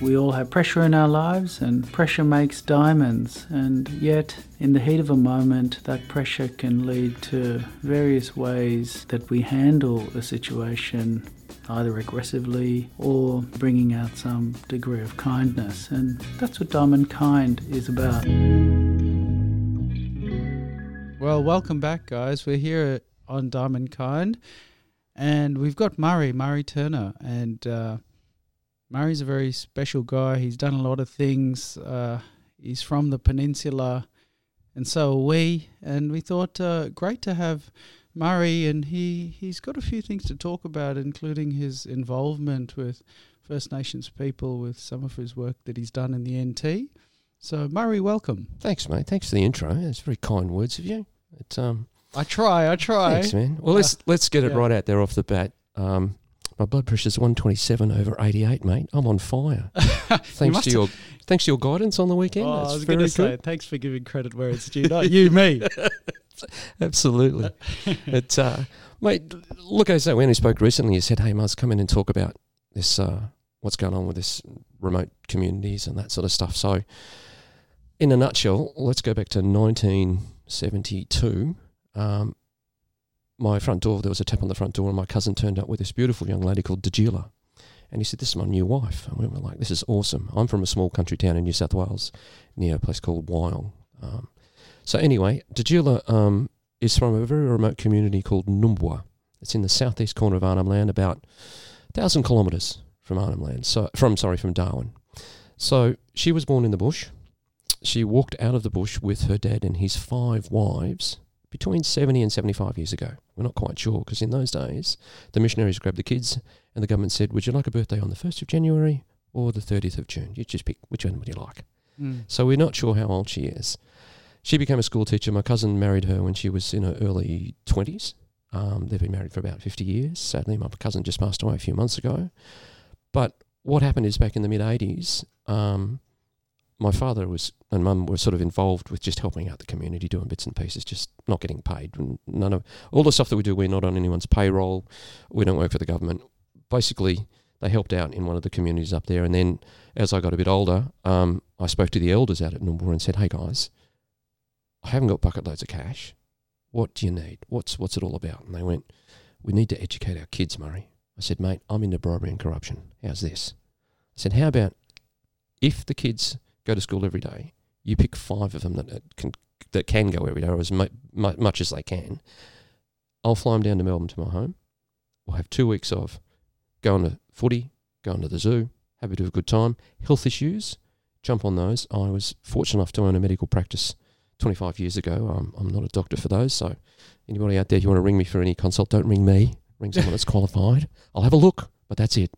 We all have pressure in our lives, and pressure makes diamonds. And yet, in the heat of a moment, that pressure can lead to various ways that we handle a situation, either aggressively or bringing out some degree of kindness. And that's what Diamond Kind is about. Well, welcome back, guys. We're here on Diamond Kind, and we've got Murray, Murray Turner, and uh, Murray's a very special guy. He's done a lot of things. Uh, he's from the peninsula, and so are we. And we thought, uh, great to have Murray, and he, he's got a few things to talk about, including his involvement with First Nations people, with some of his work that he's done in the NT. So, Murray, welcome. Thanks, mate. Thanks for the intro. It's very kind words of you. It's um. I try. I try. Thanks, man. Well, let's let's get it yeah. right out there off the bat. Um, my blood pressure's 127 over 88, mate. I'm on fire. thanks must to your thanks to your guidance on the weekend. Oh, That's I was going to say, thanks for giving credit where it's due. Not you, me. Absolutely. it, uh, mate, look, I say, when we spoke recently, you said, hey, Muzz, come in and talk about this, uh, what's going on with this remote communities and that sort of stuff. So, in a nutshell, let's go back to 1972. Um, my front door, there was a tap on the front door, and my cousin turned up with this beautiful young lady called Dajila. And he said, This is my new wife. And we were like, This is awesome. I'm from a small country town in New South Wales near a place called Wyong. Um, so, anyway, Dajila um, is from a very remote community called Numbulwa. It's in the southeast corner of Arnhem Land, about 1,000 kilometres from Arnhem Land. So, from, sorry, from Darwin. So, she was born in the bush. She walked out of the bush with her dad and his five wives between 70 and 75 years ago. We're not quite sure because in those days, the missionaries grabbed the kids and the government said, Would you like a birthday on the 1st of January or the 30th of June? You just pick which one would you like. Mm. So we're not sure how old she is. She became a school teacher. My cousin married her when she was in her early 20s. Um, they've been married for about 50 years. Sadly, my cousin just passed away a few months ago. But what happened is back in the mid 80s, um, my father was and mum were sort of involved with just helping out the community, doing bits and pieces, just not getting paid. None of all the stuff that we do, we're not on anyone's payroll. We don't work for the government. Basically, they helped out in one of the communities up there. And then as I got a bit older, um, I spoke to the elders out at Numbur and said, "Hey guys, I haven't got bucket loads of cash. What do you need? What's what's it all about?" And they went, "We need to educate our kids, Murray." I said, "Mate, I'm into bribery and corruption. How's this?" I said, "How about if the kids go to school every day, you pick five of them that can that can go every day, or as mu- mu- much as they can. I'll fly them down to Melbourne to my home. We'll have two weeks of going to footy, going to the zoo, of a good time. Health issues, jump on those. I was fortunate enough to own a medical practice 25 years ago. I'm, I'm not a doctor for those, so anybody out there, you want to ring me for any consult, don't ring me. Ring someone that's qualified. I'll have a look, but that's it.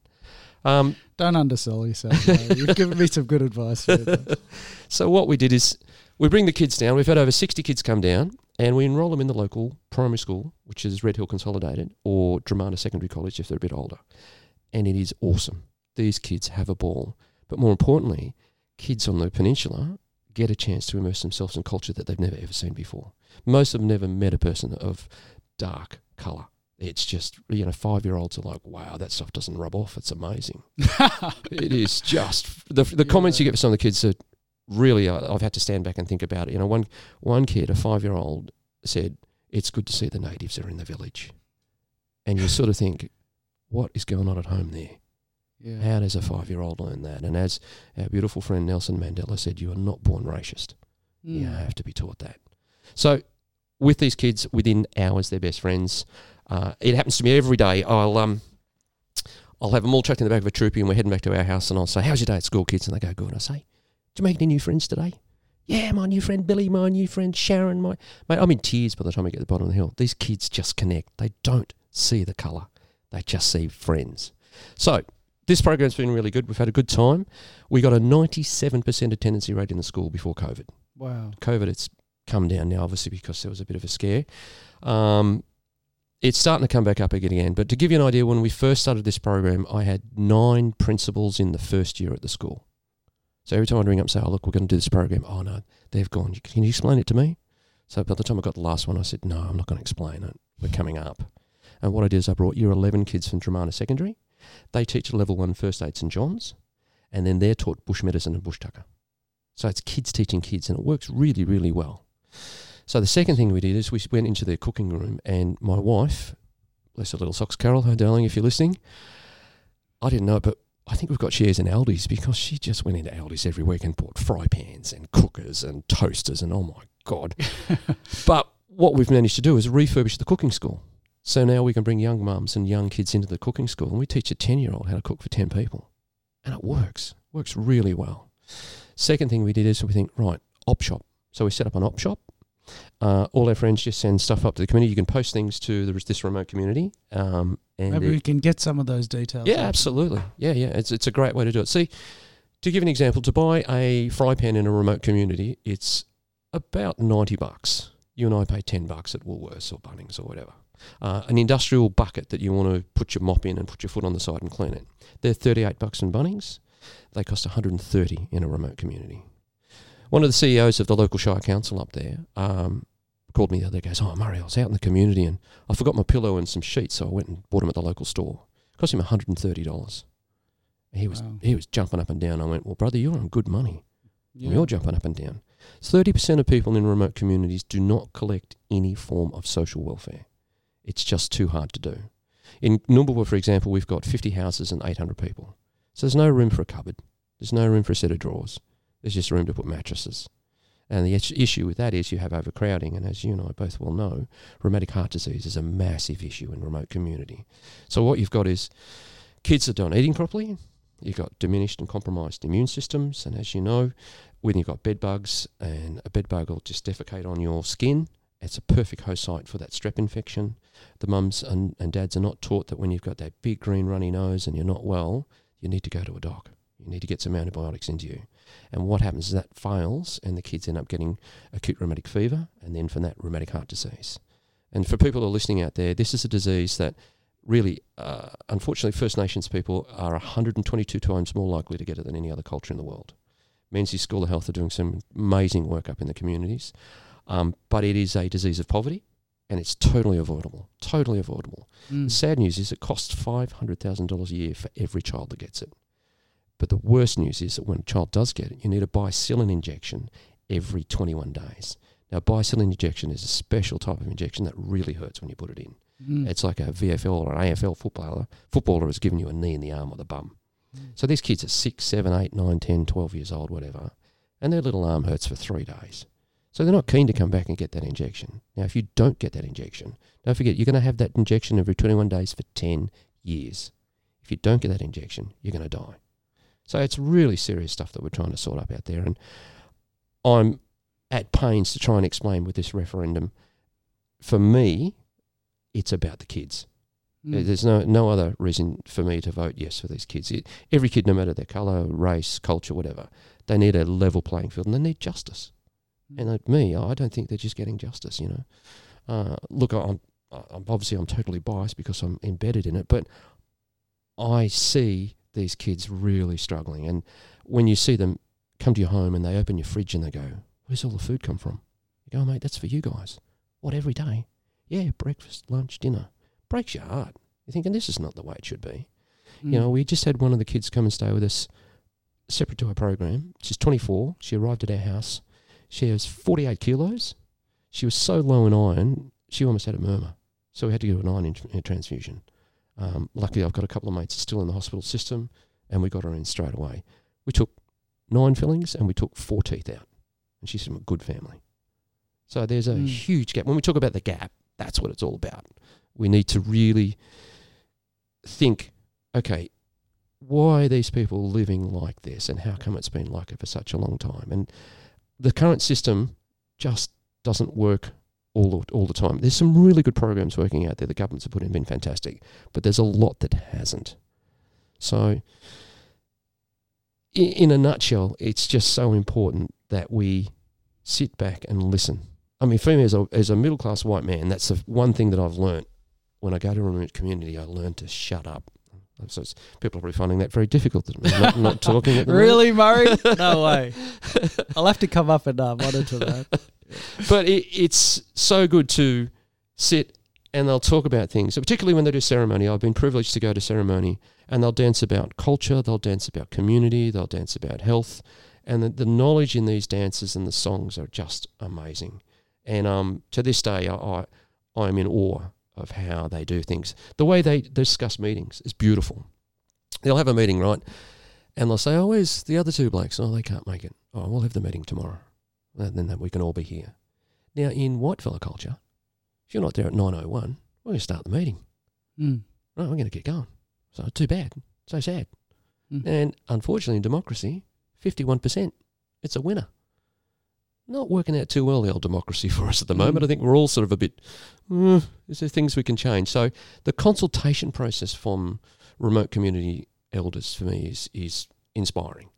Um, Don't undersell yourself. mate. You've given me some good advice. It. so what we did is we bring the kids down. We've had over 60 kids come down and we enrol them in the local primary school, which is Red Hill Consolidated or Dromana Secondary College if they're a bit older. And it is awesome. These kids have a ball. But more importantly, kids on the peninsula get a chance to immerse themselves in culture that they've never ever seen before. Most of them never met a person of dark colour. It's just, you know, five year olds are like, wow, that stuff doesn't rub off. It's amazing. it is just, the, the comments you get from some of the kids are really, uh, I've had to stand back and think about it. You know, one, one kid, a five year old, said, it's good to see the natives are in the village. And you sort of think, what is going on at home there? yeah. How does a five year old learn that? And as our beautiful friend Nelson Mandela said, you are not born racist. You Mm. have to be taught that. So, with these kids, within hours, they're best friends. Uh, it happens to me every day. I'll um, I'll have them all chucked in the back of a troopy, and we're heading back to our house. And I'll say, "How's your day at school, kids?" And they go, "Good." And I say, "Did you make any new friends today?" Yeah, my new friend Billy, my new friend Sharon, my mate. I'm in tears by the time we get to the bottom of the hill. These kids just connect. They don't see the colour. They just see friends. So this program's been really good. We've had a good time. We got a 97% attendance rate in the school before COVID. Wow. COVID, it's come down now, obviously, because there was a bit of a scare. Um, it's starting to come back up again. But to give you an idea, when we first started this program, I had nine principals in the first year at the school. So every time I'd ring up and say, oh, look, we're going to do this program. Oh, no, they've gone. Can you explain it to me? So by the time I got the last one, I said, no, I'm not going to explain it. We're coming up. And what I did is I brought year 11 kids from Dromana Secondary. They teach at level one first aid St John's. and then they're taught bush medicine and bush tucker. So it's kids teaching kids, and it works really, really well. So the second thing we did is we went into their cooking room, and my wife, bless her little socks, Carol, her darling, if you're listening, I didn't know it, but I think we've got shares in Aldi's because she just went into Aldi's every week and bought fry pans and cookers and toasters, and oh my God. but what we've managed to do is refurbish the cooking school. So now we can bring young mums and young kids into the cooking school, and we teach a 10 year old how to cook for 10 people. And it works, works really well. Second thing we did is we think, right, op shop. So we set up an op shop. Uh, all our friends just send stuff up to the community. You can post things to the, this remote community. Um, and Maybe it- we can get some of those details. yeah, absolutely. Yeah, yeah. It's it's a great way to do it. See, to give an example, to buy a fry pan in a remote community, it's about ninety bucks. You and I pay ten bucks at Woolworths or Bunnings or whatever. Uh, an industrial bucket that you want to put your mop in and put your foot on the side and clean it. They're thirty-eight bucks in Bunnings. They cost one hundred and thirty in a remote community. One of the CEOs of the local Shire Council up there um, called me the other day. Goes, "Oh, Murray, I was out in the community and I forgot my pillow and some sheets, so I went and bought them at the local store. It Cost him one hundred and thirty dollars. He was Wow. he was jumping up and down. I went, well, brother, you're on good money. Yeah. You're jumping up and down. Thirty percent of people in remote communities do not collect any form of social welfare. It's just too hard to do. In Numbulwa, for example, we've got fifty houses and eight hundred people. So there's no room for a cupboard. There's no room for a set of drawers. There's just room to put mattresses. And the issue with that is you have overcrowding, and as you and I both well know, rheumatic heart disease is a massive issue in remote community. So what you've got is kids that don't eating properly. You've got diminished and compromised immune systems, and as you know, when you've got bed bugs and a bed bug will just defecate on your skin, it's a perfect host site for that strep infection. The mums and, and dads are not taught that when you've got that big green runny nose and you're not well, you need to go to a doc. You need to get some antibiotics into you. And what happens is that fails, and the kids end up getting acute rheumatic fever, and then from that, rheumatic heart disease. And for people who are listening out there, this is a disease that really, uh, unfortunately, First Nations people are 122 times more likely to get it than any other culture in the world. Menzies School of Health are doing some amazing work up in the communities, um, but it is a disease of poverty, and it's totally avoidable. Totally avoidable. Mm. The sad news is it costs five hundred thousand dollars a year for every child that gets it. But the worst news is that when a child does get it, you need a bicillin injection every 21 days. Now, bicillin injection is a special type of injection that really hurts when you put it in. Mm. It's like a VFL or an AFL footballer. Footballer has given you a knee in the arm or the bum. So these kids are 6, 7, 8, 9, 10, 12 years old, whatever, and their little arm hurts for three days. So they're not keen to come back and get that injection. Now, if you don't get that injection, don't forget, you're going to have that injection every 21 days for 10 years. If you don't get that injection, you're going to die. So it's really serious stuff that we're trying to sort up out there. And I'm at pains to try and explain with this referendum. For me, it's about the kids. Mm. There's no no other reason for me to vote yes for these kids. It, every kid, no matter their colour, race, culture, whatever, they need a level playing field and they need justice. Mm. And like me, I don't think they're just getting justice. You know, uh, look, I'm, I'm obviously I'm totally biased because I'm embedded in it, but I see these kids really struggling. And when you see them come to your home and they open your fridge and they go, "Where's all the food come from?" You go, "Oh, "Mate, that's for you guys." What every day? Yeah, breakfast, lunch, dinner. Breaks your heart. You're thinking this is not the way it should be. Mm. You know, we just had one of the kids come and stay with us, separate to our program. She's 24. She arrived at our house. She has 48 kilos. She was so low in iron, she almost had a murmur. So we had to give her an iron in- in transfusion. Um, luckily, I've got a couple of mates still in the hospital system, and we got her in straight away. We took nine fillings and we took four teeth out. And she's from a good family. So there's a Mm. huge gap. When we talk about the gap, that's what it's all about. We need to really think okay, why are these people living like this and how come it's been like it for such a long time? And the current system just doesn't work all the, all the time. There's some really good programs working out there. The governments have put in been fantastic, but there's a lot that hasn't. So, in, in a nutshell, it's just so important that we sit back and listen. I mean, for me, as a, as a middle class white man, that's the one thing that I've learnt when I go to a remote community. I learn to shut up. So it's, people are probably finding that very difficult. Not, not talking at the moment. Really, Murray? No way. I'll have to come up and uh, monitor that. but it, it's so good to sit and they'll talk about things, so particularly when they do ceremony. I've been privileged to go to ceremony and they'll dance about culture, they'll dance about community, they'll dance about health, and the, the knowledge in these dances and the songs are just amazing. And um, to this day, I, I I'm in awe of how they do things. The way they discuss meetings is beautiful. They'll have a meeting, right? And they'll say, "Oh, where's the other two blokes? Oh, they can't make it. Oh, we'll have the meeting tomorrow. And then that we can all be here." Now, in whitefellow culture, if you're not there at nine oh one, we're going to start the meeting. Mm. Right, we're going to get going. So too bad. So sad. Mm. And unfortunately, in democracy, 51%. It's a winner. Not working out too well, the old democracy for us at the moment. Mm. I think we're all sort of a bit, mm, is there things we can change? So the consultation process from remote community elders for me is, is inspiring.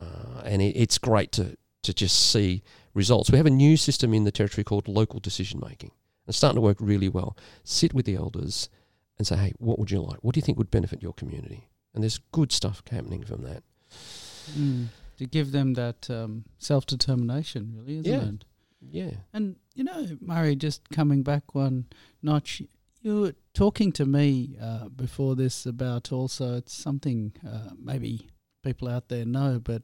Uh, and it, it's great to, to just see results. We have a new system in the territory called local decision making. It's starting to work really well. Sit with the elders and say, hey, what would you like? What do you think would benefit your community? And there's good stuff happening from that. Mm. To give them that um, self determination, really, isn't Yeah. it? Yeah. And you know, Murray, just coming back one notch, you were talking to me uh, before this about also it's something uh, maybe people out there know, but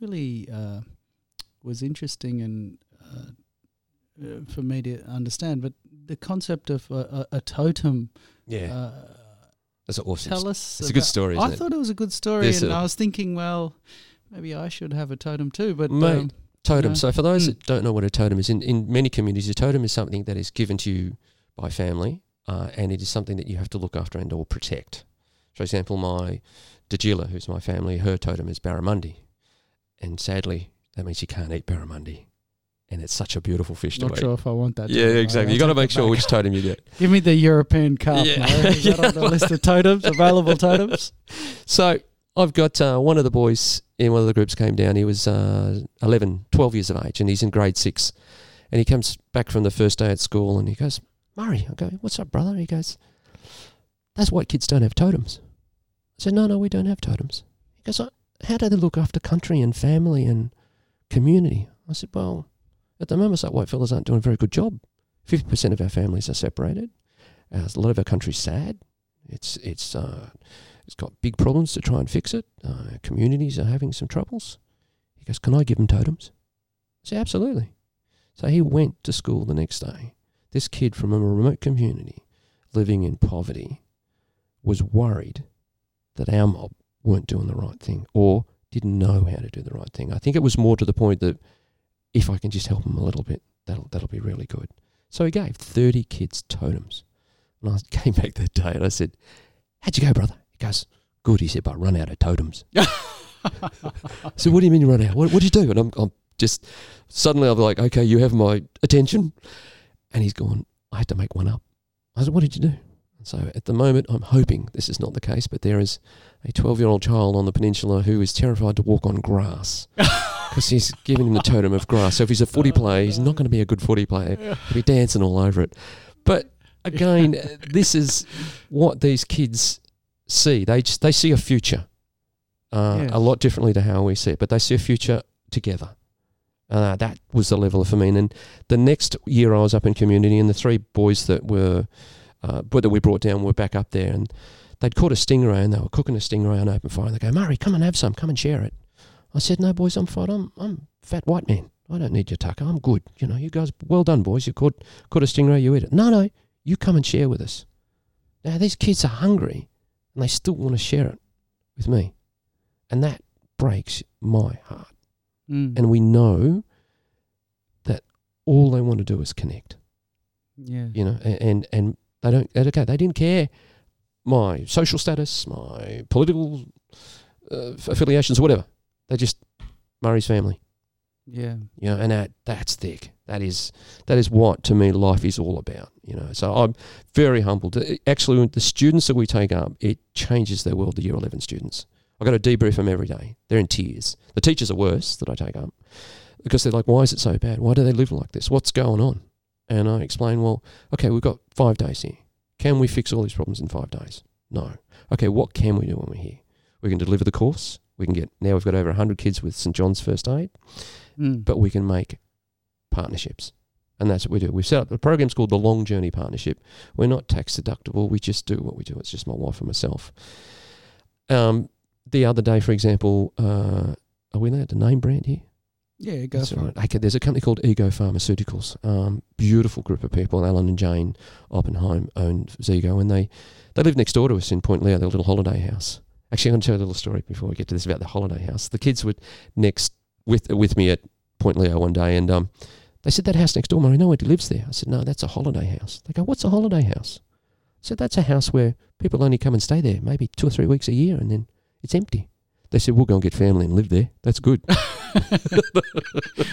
really uh, was interesting and uh, uh, for me to understand. But the concept of a, a, a totem. Yeah. Uh, That's awesome. tell us. it's a good story, I it? thought it was a good story, There's and a- I was thinking, well, maybe I should have a totem too. But Mate, um, Totem. Yeah. So for those Mm. that don't know what a totem is, in, in many communities, a totem is something that is given to you by family, uh, and it is something that you have to look after and or protect. For example, my Dajila, who's my family, her totem is barramundi, and sadly, that means you can't eat barramundi, and it's such a beautiful fish to eat. not eat. sure if I want that. Yeah, exactly. I'll You got to make sure back. which totem you get. Give me the European carp. Yeah. Yeah. Is that on the list of totems, available totems? So I've got uh, one of the boys in one of the groups came down. He was uh, 11, 12 years of age, and he's in grade six. And he comes back from the first day at school, and he goes, "Murray," I go, "What's up, brother?" He goes, that's white kids don't have totems." I said, "No, no, we don't have totems." He goes, "Uh, "How do they look after country and family and community?" I said, "Well, at the moment, that white fellas aren't doing a very good job. Fifty percent of our families are separated. Uh, a lot of our country's sad. It's it's uh, it's got big problems to try and fix it. Uh, communities are having some troubles. He goes, Can I give them totems? I said, Absolutely. So he went to school the next day. This kid from a remote community living in poverty was worried that our mob weren't doing the right thing or didn't know how to do the right thing. I think it was more to the point that if I can just help them a little bit, that'll that'll be really good. So he gave 30 kids totems. And I came back that day and I said, How'd you go, brother? He goes, Good. He said, but I run out of totems. So what do you mean you run out? What what you do? And I'm, I'm just suddenly I'm like, okay, you have my attention. And he's gone, I had to make one up. I said, what did you do? So at the moment, I'm hoping this is not the case, but there is a 12 year old child on the peninsula who is terrified to walk on grass because he's given him the totem of grass. So if he's a footy player, he's not going to be a good footy player. He'll be dancing all over it. But again, this is what these kids see. They just, they see a future uh, Yes. a lot differently to how we see it, but they see a future together. Uh, that was the level for me. And then the next year I was up in community, and the three boys that were uh, that we brought down were back up there, and they'd caught a stingray, and they were cooking a stingray on open fire. And they go, Murray, come and have some, come and share it. I said, No, boys, I'm fine. I'm I'm fat white man. I don't need your tucker. I'm good. You know, you guys, well done, boys. You caught caught a stingray, you eat it. No, no, you come and share with us. Now these kids are hungry, and they still want to share it with me, and that breaks my heart Mm. and we know that all they want to do is connect yeah. you know and and they don't they- okay they didn't care my social status my political uh, affiliations whatever. They just murray's family. Yeah. you know and that that's thick. That is that is what to me life is all about you know. So i'm very humbled. Actually the students that we take up it changes their world the year 11 students. I've got to debrief them every day. They're in tears. The teachers are worse that i take up because they're like why is it so bad? Why do they live like this? What's going on and i explain well okay we've got five days here can we fix all these problems in five days no okay what can we do when we're here we can deliver the course we can get now we've got over 100 kids with st john's first aid Mm. but we can make partnerships. And that's what we do. We've set up a program's called the Long Journey Partnership. We're not tax deductible. We just do what we do. It's just my wife and myself. um, the other day, for example, uh, are we allowed to name brand here? Yeah, go That's for all it. right. Okay, there's a company called Ego Pharmaceuticals. Um, beautiful group of people. Alan and Jane Oppenheim own Ego, and they they live next door to us in Point Leo, their little holiday house. Actually, I'm going to tell you a little story before we get to this about the holiday house. The kids were next with with me at Point Leo one day, and um, they said that house next door, Murray, nobody lives there. I said, no, that's a holiday house. They go, what's a holiday house? I said, that's a house where people only come and stay there, maybe two or three weeks a year, and then it's empty. They said, we'll go and get family and live there. That's good.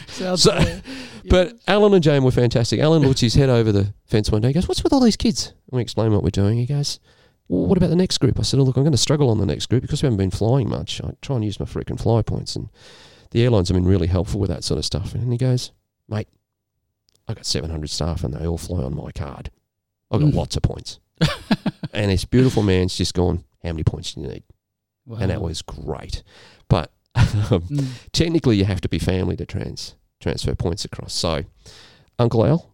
Sounds So- fair. But Alan and Jane were fantastic. Alan looks his head over the fence one day. He goes, What's with all these kids? And we explain what we're doing. He goes, Well, what about the next group? I said, oh, Look, I'm going to struggle on the next group because we haven't been flying much. I try and use my freaking fly points. And the airlines have been really helpful with that sort of stuff. And he goes, Mate, I've got 700 staff and they all fly on my card. I've got Mm. lots of points. and this beautiful man's just gone, How many points do you need? Wow. And that was great. But um, Mm. technically you have to be family to trans transfer points across. So, Uncle Al,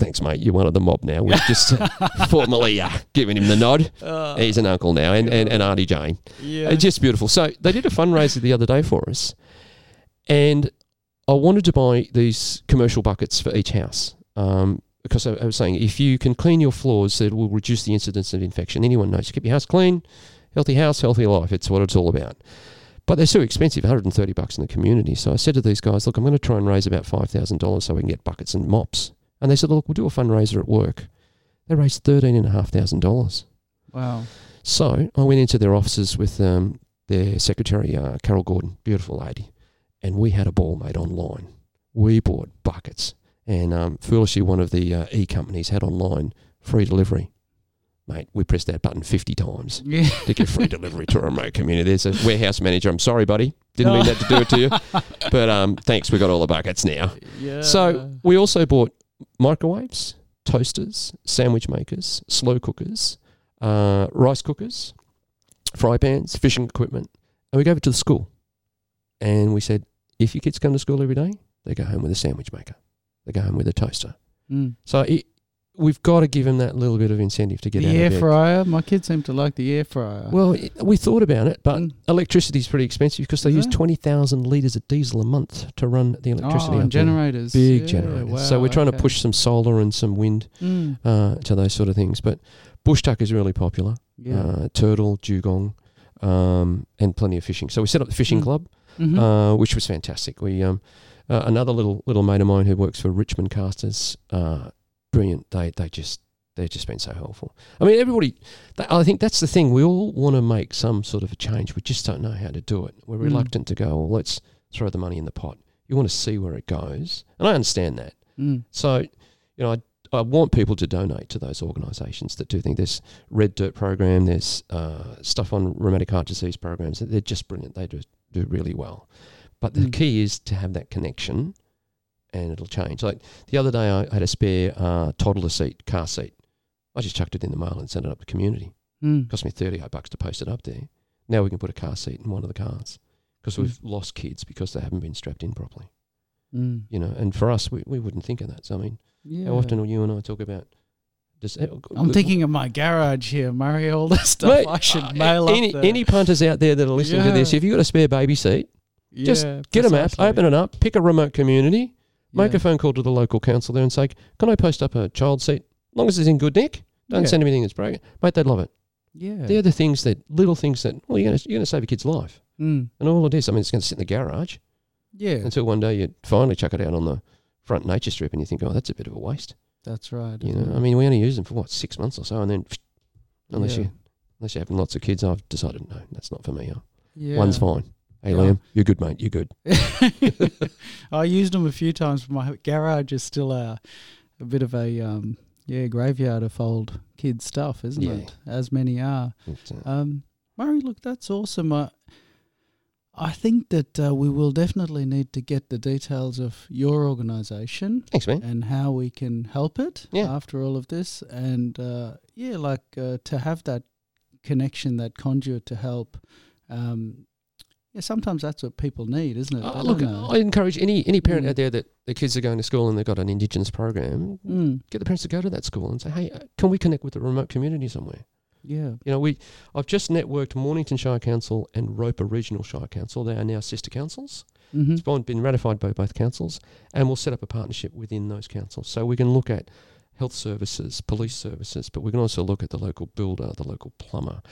thanks, mate. You're one of the mob now. We've just formally uh, given him the nod. Uh, He's an uncle now, and, and, and Auntie Jane. yeah. Uh, just beautiful. So they did a fundraiser the other day for us, and I wanted to buy these commercial buckets for each house. Um, because I, I was saying, if you can clean your floors, it will reduce the incidence of infection. Anyone knows, keep your house clean, healthy house, healthy life. It's what it's all about. But they're so expensive, 130 bucks in the community. So I said to these guys, look, I'm going to try and raise about $5,000 so we can get buckets and mops. And they said, look, we'll do a fundraiser at work. They raised $13,500. wow. So I went into their offices with um, their secretary, uh, Carol Gordon, beautiful lady, and we had a ball made online. We bought buckets, and um, foolishly, one of the uh, e companies had online free delivery. Mate, we pressed that button 50 times Yeah. to get free delivery to a remote community. There's a warehouse manager. I'm sorry, buddy. Didn't mean that to do it to you. But um, thanks, we got all the buckets now. yeah. So we also bought microwaves, toasters, sandwich makers, slow cookers, uh, rice cookers, fry pans, fishing equipment, and we gave it to the school. And we said, if your kids come to school every day, they go home with a sandwich maker, they go home with a toaster. Mm. So it, we've got to give them that little bit of incentive to get the out air fryer. My kids seem to like the air fryer. Well, it, we thought about it, but Mm. electricity is pretty expensive because they Is use twenty thousand liters of diesel a month to run the electricity. oh, and there. generators. big Yeah, generators. so we're trying to push some solar and some wind Mm. uh, to those sort of things. But bush tuck is really popular. Yeah. Uh, turtle, dugong, um, and plenty of fishing. So we set up the fishing Mm. club, Mhm. uh, which was fantastic. We um, uh, another little little mate of mine who works for Richmond Casters, uh, brilliant. They they just they've just been so helpful. I mean, everybody. They, I think that's the thing. We all want to make some sort of a change. We just don't know how to do it. We're Mm. reluctant to go. Well, let's throw the money in the pot. You want to see where it goes, and I understand that. Mm. So, you know, I, I want people to donate to those organisations that do think there's Red Dirt program, there's uh, stuff on rheumatic heart disease programs. They're just brilliant. They do do really well. But the Mm. key is to have that connection, and it'll change. Like the other day, I had a spare uh, toddler seat, car seat. I just chucked it in the mail and sent it up to the community. Mm. It cost me thirty eight bucks to post it up there. Now we can put a car seat in one of the cars because Mm. we've lost kids because they haven't been strapped in properly. Mm. You know, and for us, we, we wouldn't think of that. So I mean. Yeah. How often will you and I talk about? Just, I'm thinking of my garage here, Murray. All this stuff Mate, I should uh, mail any up there. any punters out there that are listening to this. If you've got a spare baby seat, just Yeah, get a map, open it up, pick a remote community, make Yeah. a phone call to the local council there, and say, "Can I post up a child seat? As long as it's in good nick, don't Yeah. send anything that's broken." Mate, they'd love it. Yeah. They're the things that little things that well, you're gonna you're gonna save a kid's life, Mm. and all it is. I mean, it's going to sit in the garage Yeah. until one day you finally chuck it out on the front nature strip, and you think, "Oh, that's a bit of a waste." That's right. You know, it? I mean, we only use them for what six months or so, and then unless Yeah. you unless you're having lots of kids, I've decided no, that's not for me. yeah. One's fine. Hey, Yeah. Liam, you're good, mate. You're good. I used them a few times. but My garage is still a, a bit of a um, yeah graveyard of old kids stuff, isn't Yeah. it? As many are. Um, Murray, look, that's awesome. Uh, I think that uh, we will definitely need to get the details of your organisation thanks, man. and how we can help it Yeah. after all of this. And uh, yeah, like uh, to have that connection, that conduit to help. Um, yeah, sometimes that's what people need, isn't it? Uh, look, know. I encourage any any parent Mm. out there that the kids are going to school and they've got an Indigenous program. Mm, Get the parents to go to that school and say, "Hey, uh, can we connect with the remote community somewhere?" Yeah. You know, we I've just networked Mornington Shire Council and Roper Regional Shire Council. They are now sister councils. Mm-hmm. It's been- been ratified by both councils, and we'll set up a partnership within those councils. So we can look at health services, police services, but we can also look at the local builder, the local plumber,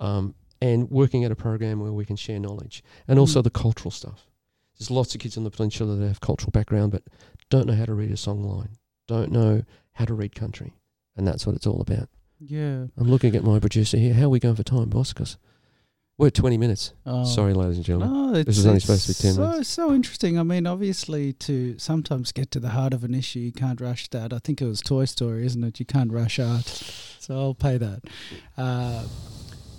um, and working at a program where we can share knowledge and also Mm. the cultural stuff. There's lots of kids on the peninsula that have cultural background but don't know how to read a song line, don't know how to read country, and that's what it's all about. Yeah. I'm looking at my producer here. How are we going for time, boss? Because we're at 20 minutes. Oh. Sorry, ladies and gentlemen. No, it's, is only supposed to be 10 so, minutes. So interesting. I mean, obviously, to sometimes get to the heart of an issue, you can't rush that. I think it was Toy Story, isn't it? You can't rush art. So I'll pay that. Uh,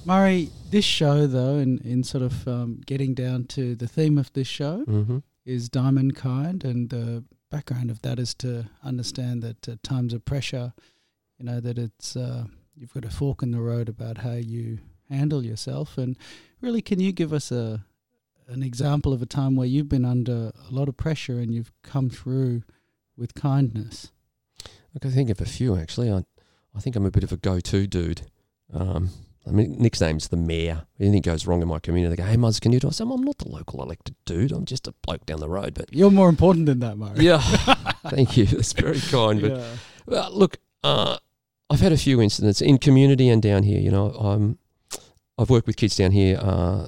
Murray, this show, though, in, in sort of um, getting down to the theme of this show, Mm-hmm. is diamond kind, and the background of that is to understand that at times of pressure, you know that it's uh, you've got a fork in the road about how you handle yourself. And really, can you give us a an example of a time where you've been under a lot of pressure and you've come through with kindness? I can think of a few actually. I, I think I'm a bit of a go-to dude. Um, I mean, Nick's name's the mayor. Anything goes wrong in my community, they go, "Hey, Muzz, can you do?" it?" I "I'm not the local elected dude. I'm just a bloke down the road." But You're more important than that, Murray. yeah, thank you. That's very kind. But yeah. Well, look, uh, I've had a few incidents in community and down here. You know, I'm, I've worked with kids down here, uh,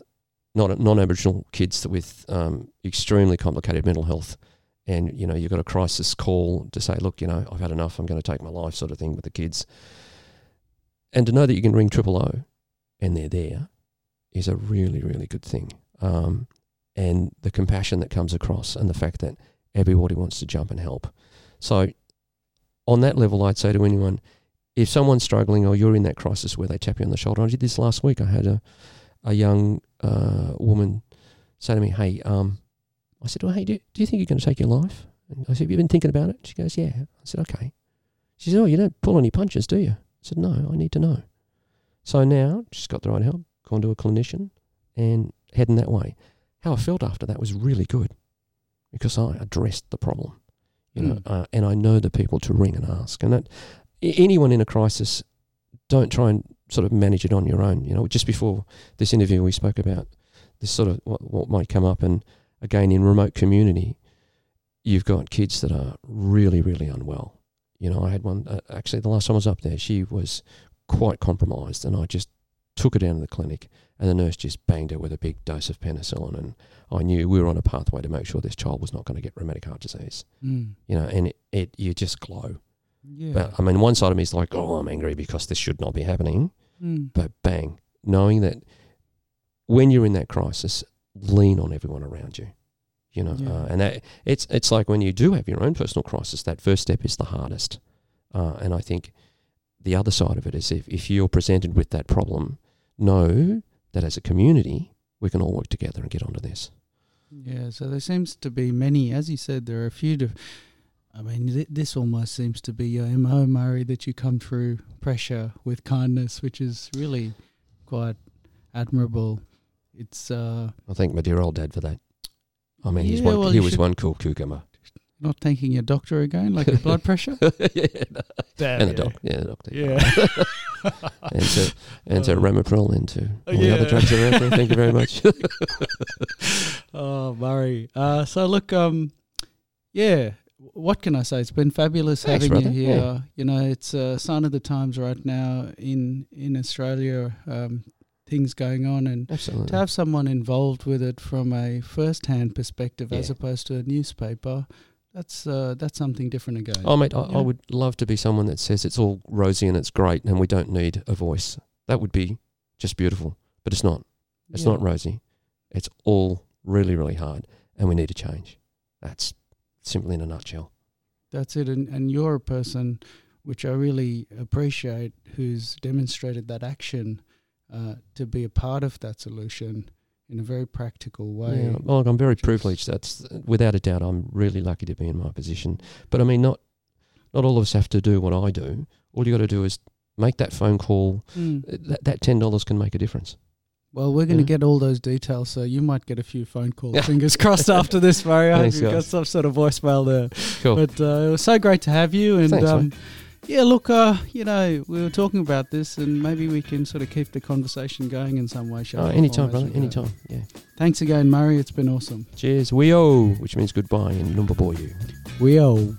not non-Aboriginal kids with um, extremely complicated mental health, and you know, you've got a crisis call to say, look, you know, I've had enough. I'm going to take my life, sort of thing, with the kids. And to know that you can ring triple O, and they're there, is a really, really good thing. Um, and the compassion that comes across, and the fact that everybody wants to jump and help. So on that level, I'd say to anyone, if someone's struggling or you're in that crisis where they tap you on the shoulder, I did this last week. I had a, a young uh, woman say to me, Hey, um, I said, Well, hey, do, do you think you're going to take your life? And I said, Have you been thinking about it? She goes, Yeah. I said, Okay. She said, Oh, you don't pull any punches, do you? I said, No, I need to know. So now she's got the right help, gone to a clinician and heading that way. How I felt after that was really good because I addressed the problem you know, Mm. uh, and I know the people to ring and ask. And that anyone in a crisis, don't try and sort of manage it on your own. You know, just before this interview, we spoke about this sort of what, what might come up, and again in remote community, you've got kids that are really, really unwell. You know, I had one uh, actually the last time I was up there, she was quite compromised, and I just took her down to the clinic, and the nurse just banged her with a big dose of penicillin, and I knew we were on a pathway to make sure this child was not going to get rheumatic heart disease Mm. you know, and it, it you just glow. Yeah. But I mean, one side of me is like, oh, I'm angry because this should not be happening. Mm. But bang, knowing that when you're in that crisis, lean on everyone around you. You know, Yeah. uh, and that it's it's like when you do have your own personal crisis, that first step is the hardest. Uh, and I think the other side of it is if, if you're presented with that problem, know that as a community, we can all work together and get onto this. Yeah, so there seems to be many, as you said, there are a few. Dif- I mean, th- this almost seems to be your MO, Murray, that you come through pressure with kindness, which is really quite admirable. It's uh, I thank my dear old dad for that. I mean, he's Yeah, one, well, he was one cool cucumber. not thanking your doctor again, like your blood pressure. yeah, and a doc, yeah, the doctor. Yeah. and to and to Uh, Ramipril and to all the other yeah. drugs that are out there. Thank you very much. oh, Murray. Uh, so look, um, yeah. What can I say? It's been fabulous Thanks, having brother. you here. Yeah. You know, it's a sign of the times right now in in Australia. Um, things going on, and Absolutely. to have someone involved with it from a first-hand perspective as opposed to a newspaper, that's uh, that's something different again. Oh, mate, I, Yeah. I would love to be someone that says it's all rosy and it's great and we don't need a voice. That would be just beautiful. But it's not. It's Yeah. not rosy. It's all really, really hard and we need to change. That's simply in a nutshell. That's it, and and you're a person which I really appreciate who's demonstrated that action uh, to be a part of that solution in a very practical way. Yeah, well, I'm very privileged. That's without a doubt. I'm really lucky to be in my position. But I mean, not not all of us have to do what I do. All you got to do is make that phone call. Mm. That, that ten dollars can make a difference. Well, we're going to Yeah. get all those details, so you might get a few phone calls. Fingers crossed after this, Murray. I hope you've got some sort of voicemail there. Cool. But uh, it was so great to have you, and Thanks, um, Yeah, look, uh, you know, we were talking about this, and maybe we can sort of keep the conversation going in some way. shape, Oh, or anytime, brother. Anytime. Yeah. Thanks again, Murray. It's been awesome. Cheers. We which means goodbye in Nunggubuyu. We owe.